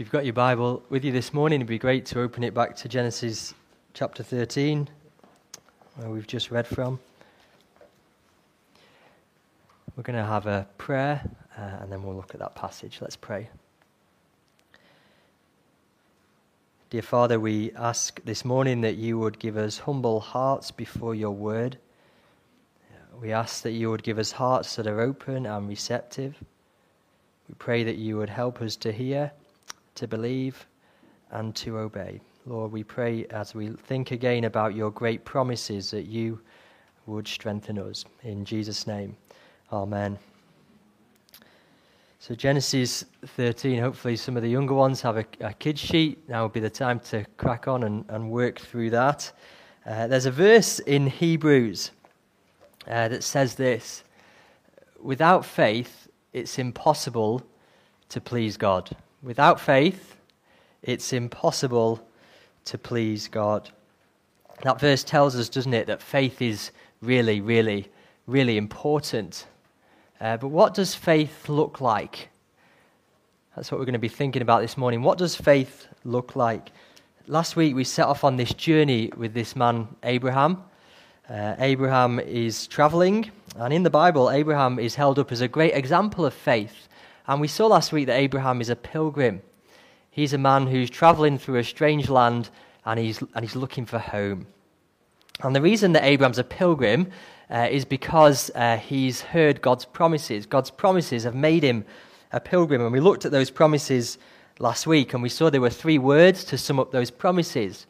If you've got your Bible with you this morning, it'd be great to open it back to Genesis chapter 13, where we've just read from. We're going to have a prayer uh, and then we'll look at that passage. Let's pray. Dear Father, we ask this morning that you would give us humble hearts before your word. We ask that you would give us hearts that are open and receptive. We pray that you would help us to hear to believe, and to obey. Lord, we pray as we think again about your great promises that you would strengthen us. In Jesus' name, Amen. So, Genesis 13, hopefully, some of the younger ones have a, a sheet. Now would be the time to crack on and, and work through that. Uh, there's a verse in Hebrews uh, that says this Without faith, it's impossible to please God. Without faith, it's impossible to please God. That verse tells us, doesn't it, that faith is really, really, really important. Uh, but what does faith look like? That's what we're going to be thinking about this morning. What does faith look like? Last week we set off on this journey with this man, Abraham. Uh, Abraham is traveling, and in the Bible, Abraham is held up as a great example of faith. And we saw last week that Abraham is a pilgrim. He's a man who's traveling through a strange land and he's, and he's looking for home. And the reason that Abraham's a pilgrim uh, is because uh, he's heard God's promises. God's promises have made him a pilgrim. And we looked at those promises last week and we saw there were three words to sum up those promises.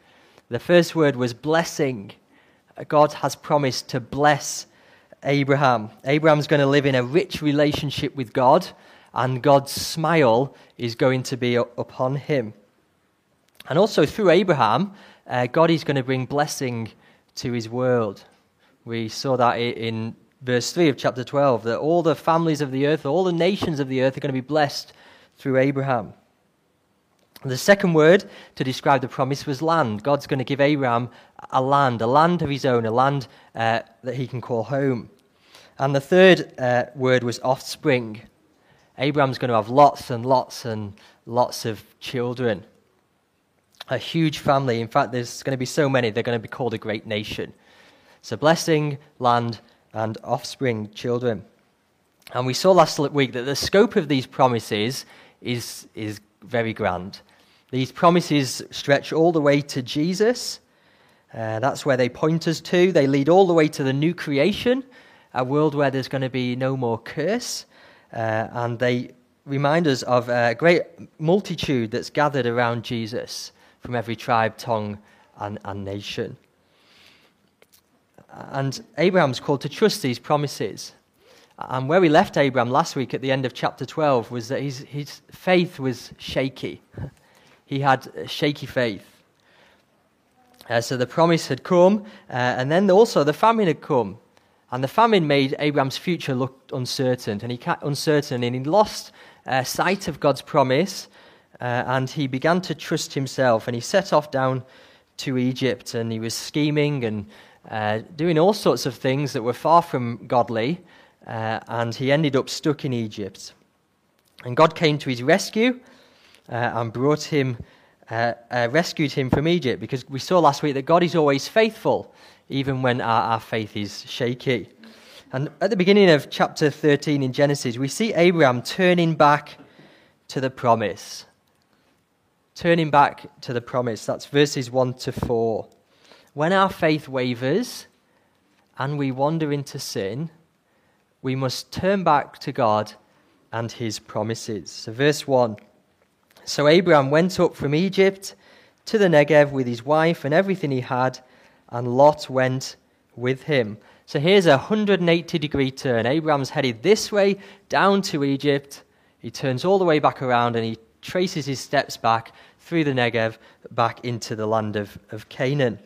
The first word was blessing. God has promised to bless Abraham. Abraham's going to live in a rich relationship with God and God's smile is going to be upon him. And also through Abraham, uh, God is going to bring blessing to his world. We saw that in verse 3 of chapter 12 that all the families of the earth, all the nations of the earth are going to be blessed through Abraham. The second word to describe the promise was land. God's going to give Abraham a land, a land of his own, a land uh, that he can call home. And the third uh, word was offspring. Abraham's going to have lots and lots and lots of children. A huge family. In fact, there's going to be so many, they're going to be called a great nation. So, blessing, land, and offspring, children. And we saw last week that the scope of these promises is, is very grand. These promises stretch all the way to Jesus. Uh, that's where they point us to. They lead all the way to the new creation, a world where there's going to be no more curse. Uh, and they remind us of a great multitude that's gathered around Jesus from every tribe, tongue, and, and nation. And Abraham's called to trust these promises. And where we left Abraham last week at the end of chapter 12 was that his, his faith was shaky. He had shaky faith. Uh, so the promise had come, uh, and then also the famine had come. And the famine made Abraham's future look uncertain, and he uncertain, and he lost uh, sight of God's promise, uh, and he began to trust himself, and he set off down to Egypt, and he was scheming and uh, doing all sorts of things that were far from godly, uh, and he ended up stuck in Egypt. And God came to his rescue uh, and brought him, uh, rescued him from Egypt, because we saw last week that God is always faithful even when our, our faith is shaky. And at the beginning of chapter 13 in Genesis, we see Abraham turning back to the promise. Turning back to the promise. That's verses 1 to 4. When our faith wavers and we wander into sin, we must turn back to God and his promises. So, verse 1 So Abraham went up from Egypt to the Negev with his wife and everything he had and Lot went with him. So here's a 180 degree turn. Abraham's headed this way down to Egypt. He turns all the way back around and he traces his steps back through the Negev back into the land of, of Canaan.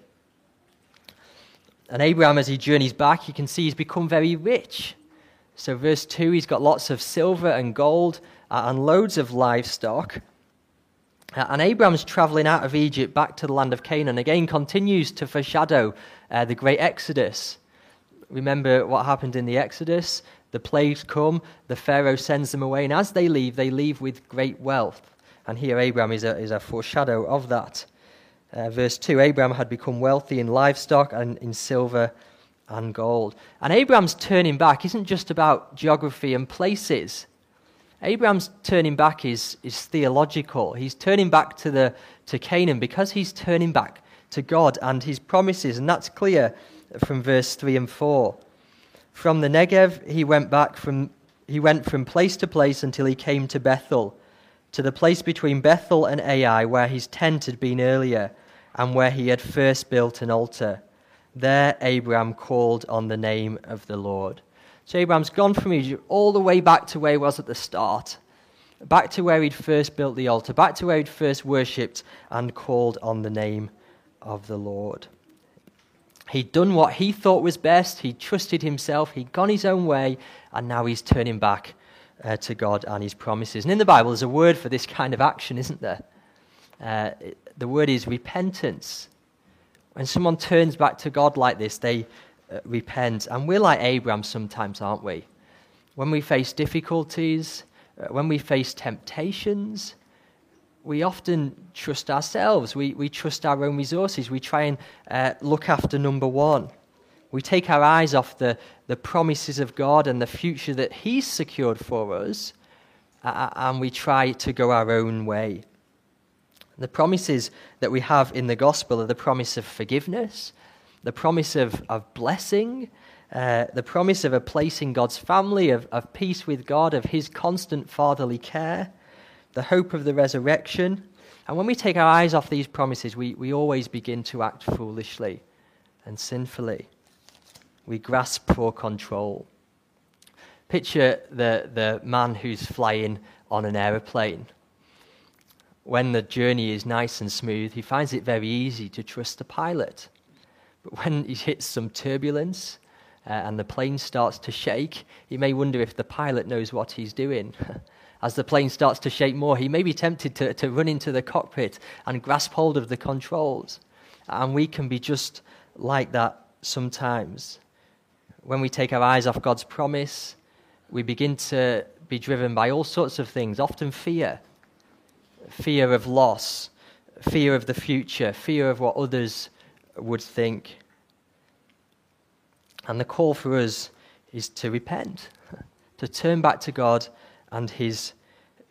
And Abraham, as he journeys back, you can see he's become very rich. So, verse 2, he's got lots of silver and gold uh, and loads of livestock. Uh, and Abraham's traveling out of Egypt back to the land of Canaan again continues to foreshadow uh, the great Exodus. Remember what happened in the Exodus? The plagues come, the Pharaoh sends them away, and as they leave, they leave with great wealth. And here, Abraham is a, is a foreshadow of that. Uh, verse 2 Abraham had become wealthy in livestock and in silver and gold. And Abraham's turning back isn't just about geography and places. Abraham's turning back is, is theological. He's turning back to, the, to Canaan because he's turning back to God and his promises. And that's clear from verse 3 and 4. From the Negev, he went back from, he went from place to place until he came to Bethel, to the place between Bethel and Ai, where his tent had been earlier, and where he had first built an altar. There Abraham called on the name of the Lord. So Abraham's gone from Egypt all the way back to where he was at the start, back to where he'd first built the altar, back to where he'd first worshipped and called on the name of the Lord. He'd done what he thought was best, he trusted himself, he'd gone his own way, and now he's turning back uh, to God and his promises. And in the Bible, there's a word for this kind of action, isn't there? Uh, the word is repentance. When someone turns back to God like this, they repent. And we're like Abraham sometimes, aren't we? When we face difficulties, uh, when we face temptations, we often trust ourselves. We, we trust our own resources. We try and uh, look after number one. We take our eyes off the, the promises of God and the future that He's secured for us, uh, and we try to go our own way. The promises that we have in the gospel are the promise of forgiveness, the promise of, of blessing, uh, the promise of a place in God's family, of, of peace with God, of His constant fatherly care, the hope of the resurrection. And when we take our eyes off these promises, we, we always begin to act foolishly and sinfully. We grasp for control. Picture the, the man who's flying on an aeroplane. When the journey is nice and smooth, he finds it very easy to trust the pilot. But when he hits some turbulence uh, and the plane starts to shake, he may wonder if the pilot knows what he's doing. As the plane starts to shake more, he may be tempted to, to run into the cockpit and grasp hold of the controls. And we can be just like that sometimes. When we take our eyes off God's promise, we begin to be driven by all sorts of things, often fear fear of loss, fear of the future, fear of what others would think. And the call for us is to repent, to turn back to God and His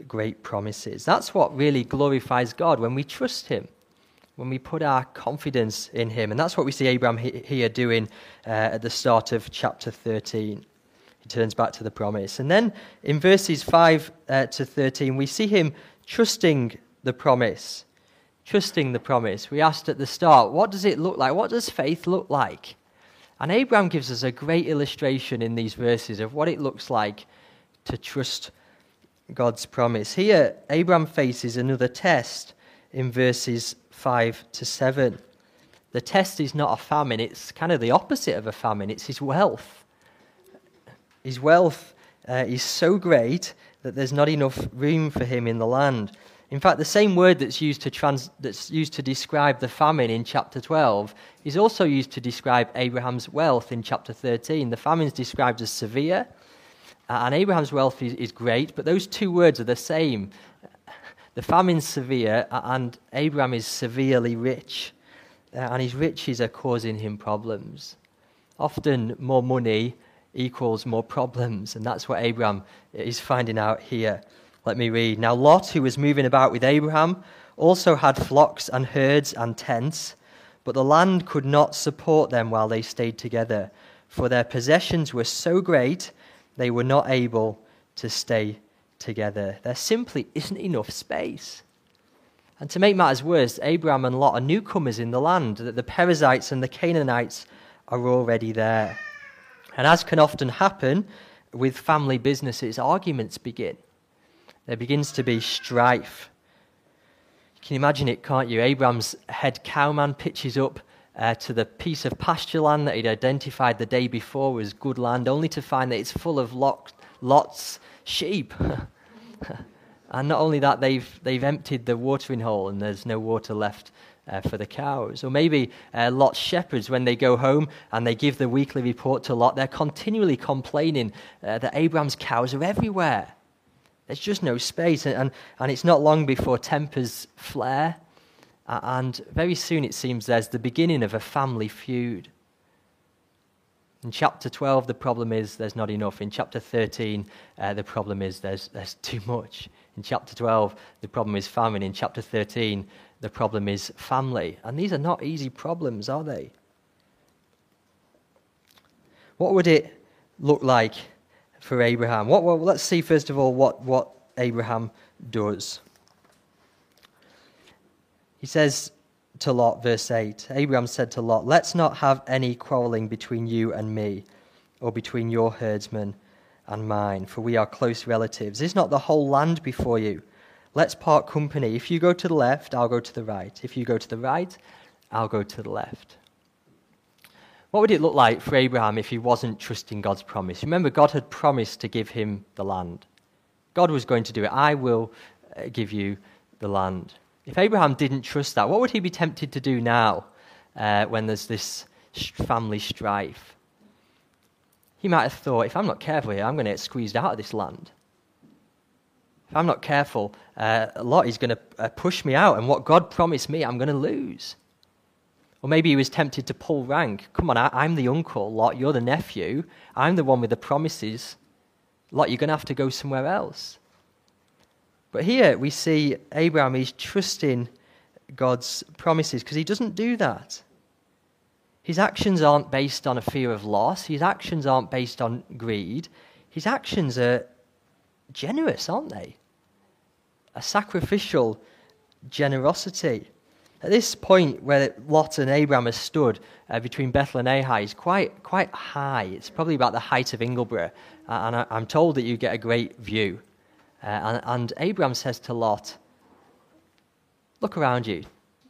great promises. That's what really glorifies God when we trust Him, when we put our confidence in Him. And that's what we see Abraham here doing uh, at the start of chapter 13. He turns back to the promise. And then in verses 5 uh, to 13, we see him trusting the promise trusting the promise. We asked at the start, what does it look like? What does faith look like? And Abraham gives us a great illustration in these verses of what it looks like to trust God's promise. Here, Abraham faces another test in verses 5 to 7. The test is not a famine, it's kind of the opposite of a famine, it's his wealth. His wealth uh, is so great that there's not enough room for him in the land. In fact, the same word that's used to, trans- that's used to describe the famine in chapter 12 is also used to describe Abraham's wealth in chapter 13. The famine is described as severe, and Abraham's wealth is, is great, but those two words are the same. The famine's severe, and Abraham is severely rich, and his riches are causing him problems. Often, more money equals more problems, and that's what Abraham is finding out here. Let me read. Now, Lot, who was moving about with Abraham, also had flocks and herds and tents, but the land could not support them while they stayed together, for their possessions were so great they were not able to stay together. There simply isn't enough space. And to make matters worse, Abraham and Lot are newcomers in the land, that the Perizzites and the Canaanites are already there. And as can often happen with family businesses, arguments begin there begins to be strife. You can imagine it, can't you? Abraham's head cowman pitches up uh, to the piece of pasture land that he'd identified the day before was good land, only to find that it's full of Lot's sheep. and not only that, they've, they've emptied the watering hole and there's no water left uh, for the cows. Or maybe uh, Lot's shepherds, when they go home and they give the weekly report to Lot, they're continually complaining uh, that Abraham's cows are everywhere There's just no space. And, and, and it's not long before tempers flare. And very soon it seems there's the beginning of a family feud. In chapter 12, the problem is there's not enough. In chapter 13, uh, the problem is there's, there's too much. In chapter 12, the problem is famine. In chapter 13, the problem is family. And these are not easy problems, are they? What would it look like for Abraham? What, well, let's see, first of all, what, what Abraham does. He says, to Lot, verse 8 Abraham said to Lot, Let's not have any quarreling between you and me, or between your herdsmen and mine, for we are close relatives. Is not the whole land before you? Let's part company. If you go to the left, I'll go to the right. If you go to the right, I'll go to the left. What would it look like for Abraham if he wasn't trusting God's promise? Remember, God had promised to give him the land. God was going to do it. I will uh, give you the land. If Abraham didn't trust that, what would he be tempted to do now uh, when there's this family strife? He might have thought, if I'm not careful here, I'm going to get squeezed out of this land. If I'm not careful, uh, Lot is going to uh, push me out, and what God promised me, I'm going to lose. Or maybe he was tempted to pull rank. Come on, I, am the uncle, Lot, you're the nephew. I'm the one with the promises. Lot, you're going to have to go somewhere else. But here we see Abraham, he's trusting God's promises because he doesn't do that. His actions aren't based on a fear of loss, his actions aren't based on greed. His actions are generous, aren't they? A sacrificial generosity. At this point where Lot and Abraham are stood uh, between Bethel and Ai is quite, quite high. It's probably about the height of Ingleborough. Uh, and I, I'm told that you get a great view. Uh, and, and Abraham says to Lot, Look around you.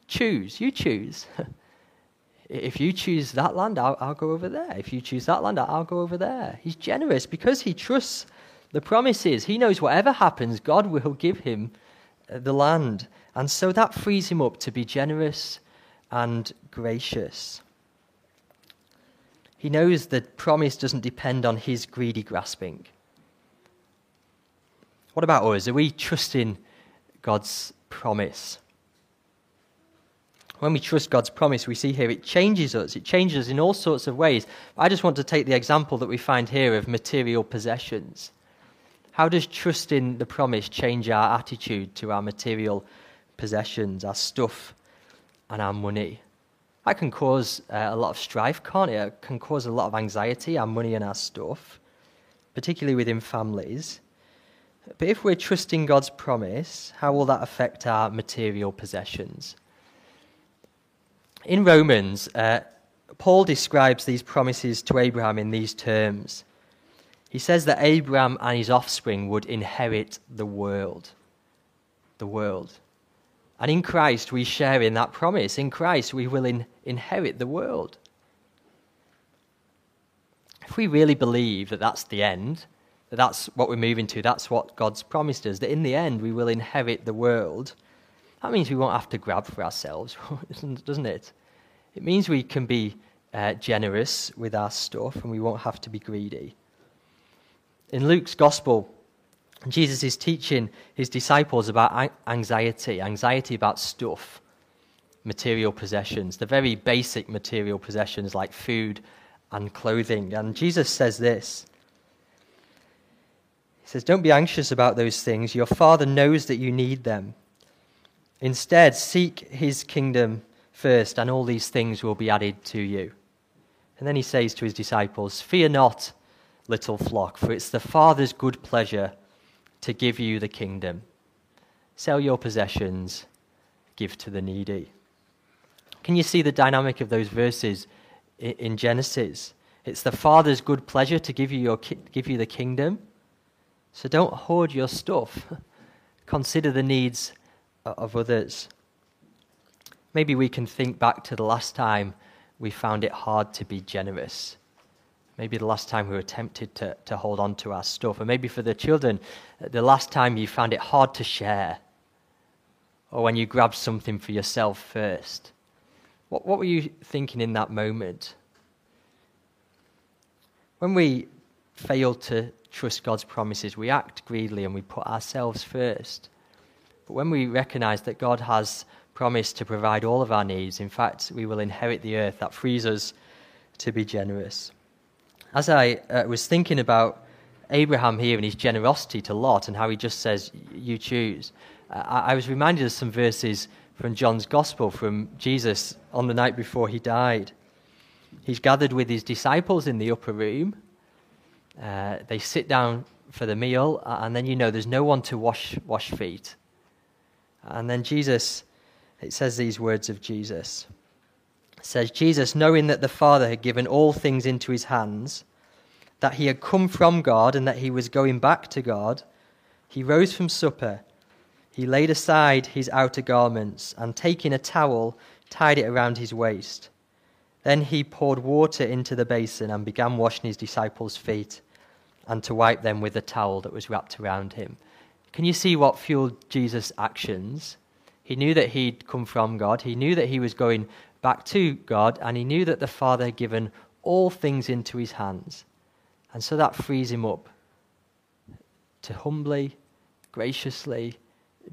Choose. You choose. if you choose that land, I'll, I'll, go over there. If you choose that land, I'll go over there. He's generous because he trusts the promises. He knows whatever happens, God will give him the land. And so that frees him up to be generous and gracious. He knows that promise doesn't depend on his greedy grasping. What about us? Are we trusting God's promise? When we trust God's promise, we see here it changes us. It changes us in all sorts of ways. I just want to take the example that we find here of material possessions. How does trusting the promise change our attitude to our material possessions, our stuff, and our money? That can cause uh, a lot of strife, can't it? It can cause a lot of anxiety, our money and our stuff, particularly within families. But if we're trusting God's promise, how will that affect our material possessions? In Romans, uh, Paul describes these promises to Abraham in these terms. He says that Abraham and his offspring would inherit the world. The world. And in Christ, we share in that promise. In Christ, we will in, inherit the world. If we really believe that that's the end, that that's what we're moving to, that's what God's promised us, that in the end we will inherit the world, that means we won't have to grab for ourselves, doesn't it? It means we can be uh, generous with our stuff and we won't have to be greedy. In Luke's Gospel, Jesus is teaching his disciples about anxiety, anxiety about stuff, material possessions, the very basic material possessions like food and clothing. And Jesus says this he says, Don't be anxious about those things. Your Father knows that you need them. Instead, seek his kingdom first, and all these things will be added to you. And then he says to his disciples, Fear not, little flock, for it's the Father's good pleasure to give you the kingdom. Sell your possessions, give to the needy. Can you see the dynamic of those verses in Genesis? It's the Father's good pleasure to give you, your, give you the kingdom. So don't hoard your stuff. Consider the needs of others. Maybe we can think back to the last time we found it hard to be generous. Maybe the last time we were tempted to, to hold on to our stuff. Or maybe for the children, uh, the last time you found it hard to share. Or when you grabbed something for yourself first. What, what were you thinking in that moment? When we fail to trust God's promises, we act greedily and we put ourselves first. But when we recognize that God has promised to provide all of our needs, in fact, we will inherit the earth, that frees us to be generous. As I uh, was thinking about Abraham here and his generosity to Lot and how he just says, You choose, uh, I was reminded of some verses from John's Gospel from Jesus on the night before he died. He's gathered with his disciples in the upper room. Uh, they sit down for the meal, and then you know there's no one to wash, wash feet. And then Jesus, it says these words of Jesus. Says, Jesus, knowing that the Father had given all things into his hands, that he had come from God and that he was going back to God, he rose from supper. He laid aside his outer garments and, taking a towel, tied it around his waist. Then he poured water into the basin and began washing his disciples' feet and to wipe them with the towel that was wrapped around him. Can you see what fueled Jesus' actions? He knew that he'd come from God, he knew that he was going back to God, and he knew that the Father had given all things into his hands. And so that frees him up to humbly, graciously,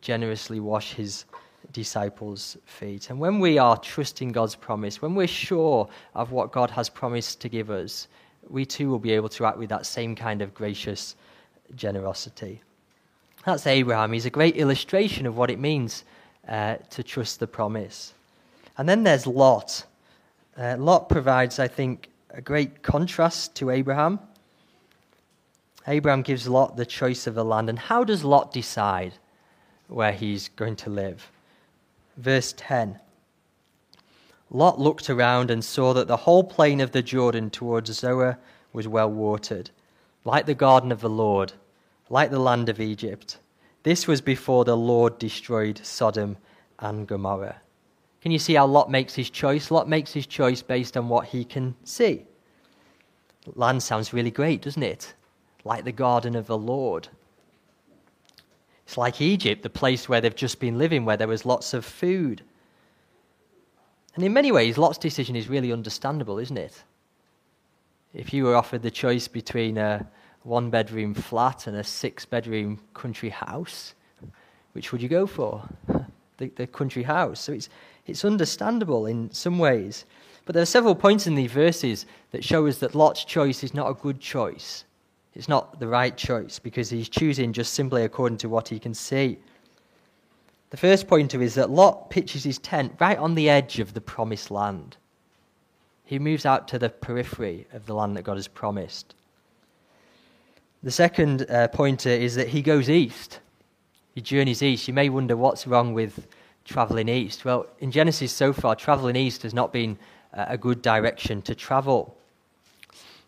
generously wash his disciples' feet. And when we are trusting God's promise, when we're sure of what God has promised to give us, we too will be able to act with that same kind of gracious generosity. That's Abraham. He's a great illustration of what it means uh, to trust the promise. And then there's Lot. Uh, Lot provides, I think, a great contrast to Abraham. Abraham gives Lot the choice of the land. And how does Lot decide where he's going to live? Verse 10 Lot looked around and saw that the whole plain of the Jordan towards Zoar was well watered, like the garden of the Lord, like the land of Egypt. This was before the Lord destroyed Sodom and Gomorrah. Can you see how Lot makes his choice? Lot makes his choice based on what he can see. Land sounds really great, doesn't it? Like the garden of the Lord. It's like Egypt, the place where they've just been living, where there was lots of food. And in many ways, Lot's decision is really understandable, isn't it? If you were offered the choice between a one bedroom flat and a six bedroom country house, which would you go for? The, the country house. So it's, it's understandable in some ways. But there are several points in these verses that show us that Lot's choice is not a good choice. It's not the right choice because he's choosing just simply according to what he can see. The first pointer is that Lot pitches his tent right on the edge of the promised land. He moves out to the periphery of the land that God has promised. The second uh, pointer is that he goes east. He journeys east. You may wonder what's wrong with traveling east. Well, in Genesis so far, traveling east has not been uh, a good direction to travel.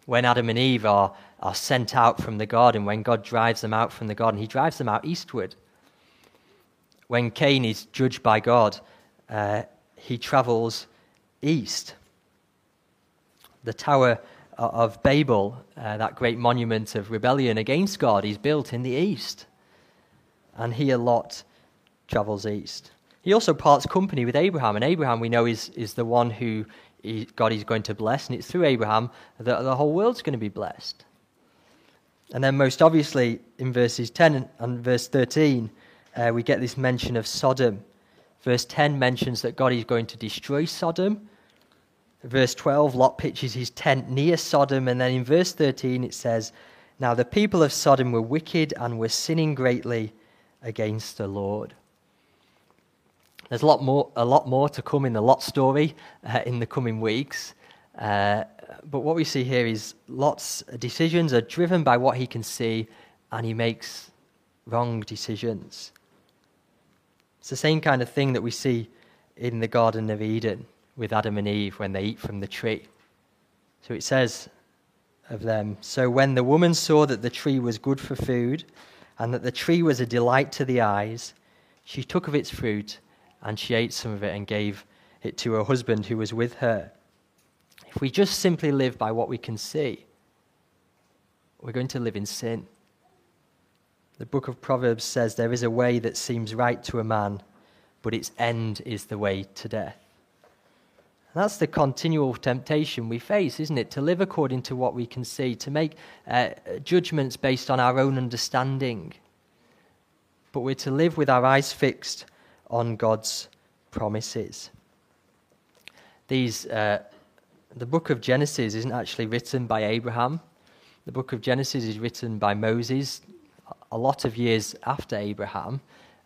When Adam and Eve are are sent out from the garden, when God drives them out from the garden, he drives them out eastward. When Cain is judged by God, uh, he travels east. The Tower of Babel, uh, that great monument of rebellion against God, is built in the east. And here Lot travels east. He also parts company with Abraham, and Abraham, we know, is, is the one who he, God is going to bless, and it's through Abraham that the whole world's going to be blessed. And then, most obviously, in verses 10 and verse 13, uh, we get this mention of Sodom. Verse 10 mentions that God is going to destroy Sodom. Verse 12, Lot pitches his tent near Sodom. And then in verse 13, it says, Now the people of Sodom were wicked and were sinning greatly against the Lord. There's a lot more, a lot more to come in the Lot story uh, in the coming weeks. Uh, but what we see here is Lot's decisions are driven by what he can see, and he makes wrong decisions. It's the same kind of thing that we see in the Garden of Eden with Adam and Eve when they eat from the tree. So it says of them So when the woman saw that the tree was good for food, and that the tree was a delight to the eyes, she took of its fruit, and she ate some of it and gave it to her husband who was with her. If we just simply live by what we can see, we're going to live in sin. The book of Proverbs says there is a way that seems right to a man, but its end is the way to death. That's the continual temptation we face, isn't it? To live according to what we can see, to make uh, judgments based on our own understanding. But we're to live with our eyes fixed on God's promises. These, uh, the book of Genesis isn't actually written by Abraham. The book of Genesis is written by Moses a lot of years after Abraham.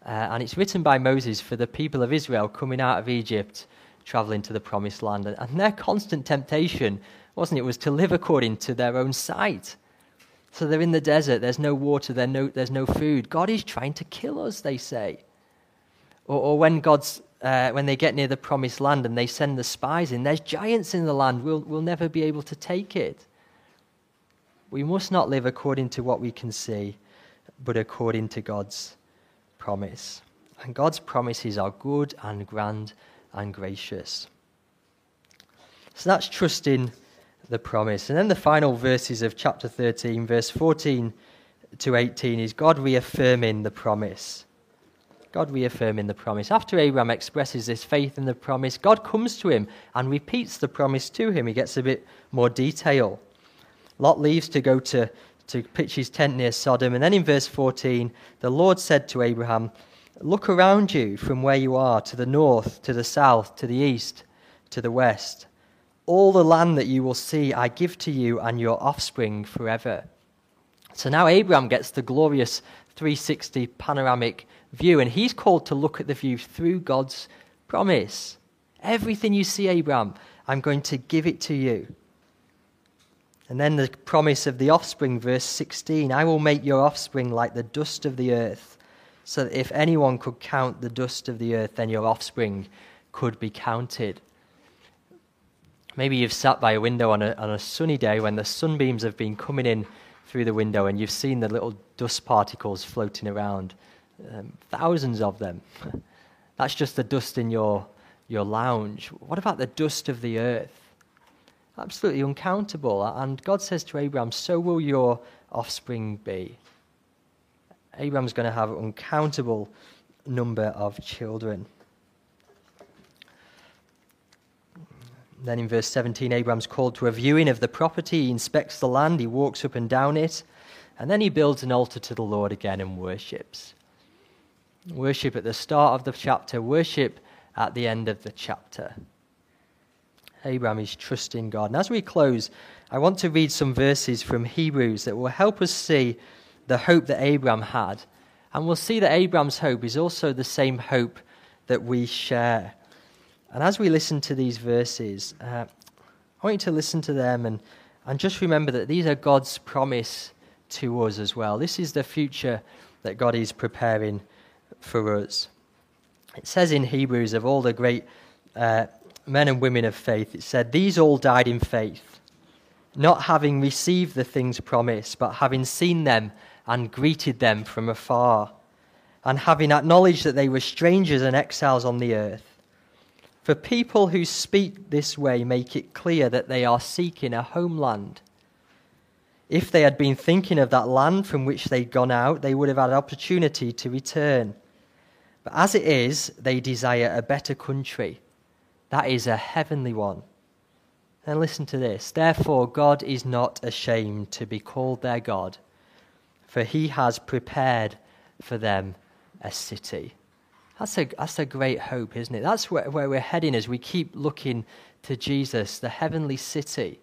Uh, and it's written by Moses for the people of Israel coming out of Egypt traveling to the promised land. And their constant temptation, wasn't it, was to live according to their own sight. So they're in the desert, there's no water, there's no, there's no food. God is trying to kill us, they say. Or, or when God's uh, when they get near the promised land and they send the spies in, there's giants in the land. We'll, we'll never be able to take it. We must not live according to what we can see, but according to God's promise. And God's promises are good and grand and gracious. So that's trusting the promise. And then the final verses of chapter 13, verse 14 to 18, is God reaffirming the promise. God reaffirming the promise. After Abraham expresses this faith in the promise, God comes to him and repeats the promise to him. He gets a bit more detail. Lot leaves to go to, to pitch his tent near Sodom. And then in verse 14, the Lord said to Abraham, Look around you from where you are to the north, to the south, to the east, to the west. All the land that you will see, I give to you and your offspring forever. So now Abraham gets the glorious 360 panoramic view, and he's called to look at the view through God's promise. Everything you see, Abraham, I'm going to give it to you. And then the promise of the offspring, verse 16 I will make your offspring like the dust of the earth so that if anyone could count the dust of the earth, then your offspring could be counted. Maybe you've sat by a window on a, on a sunny day when the sunbeams have been coming in through the window and you've seen the little dust particles floating around. Um, thousands of them. That's just the dust in your, your lounge. What about the dust of the earth? Absolutely uncountable. And God says to Abraham, So will your offspring be. Abraham's going to have an uncountable number of children. Then in verse 17, Abraham's called to a viewing of the property. He inspects the land, he walks up and down it, and then he builds an altar to the Lord again and worships. Worship at the start of the chapter, worship at the end of the chapter. Abraham is trusting God. And as we close, I want to read some verses from Hebrews that will help us see the hope that Abraham had. And we'll see that Abraham's hope is also the same hope that we share. And as we listen to these verses, uh, I want you to listen to them and, and just remember that these are God's promise to us as well. This is the future that God is preparing for us. It says in Hebrews of all the great uh, men and women of faith, it said, These all died in faith, not having received the things promised, but having seen them and greeted them from afar, and having acknowledged that they were strangers and exiles on the earth. For people who speak this way make it clear that they are seeking a homeland. If they had been thinking of that land from which they'd gone out, they would have had opportunity to return. But as it is, they desire a better country. That is a heavenly one. And listen to this. Therefore, God is not ashamed to be called their God for he has prepared for them a city. That's a, that's a great hope, isn't it? That's where, where we're heading as we keep looking to Jesus, the heavenly city,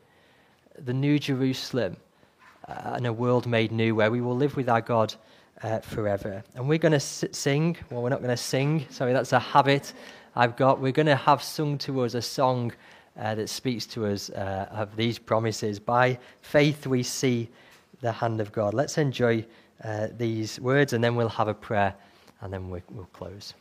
the new Jerusalem, uh, and a world made new where we will live with our God uh, forever. And we're going to sing. Well, we're not going to sing. Sorry, that's a habit I've got. We're going to have sung to us a song uh, that speaks to us uh, of these promises. By faith we see the hand of God. Let's enjoy uh, these words and then we'll have a prayer and then we, we'll close.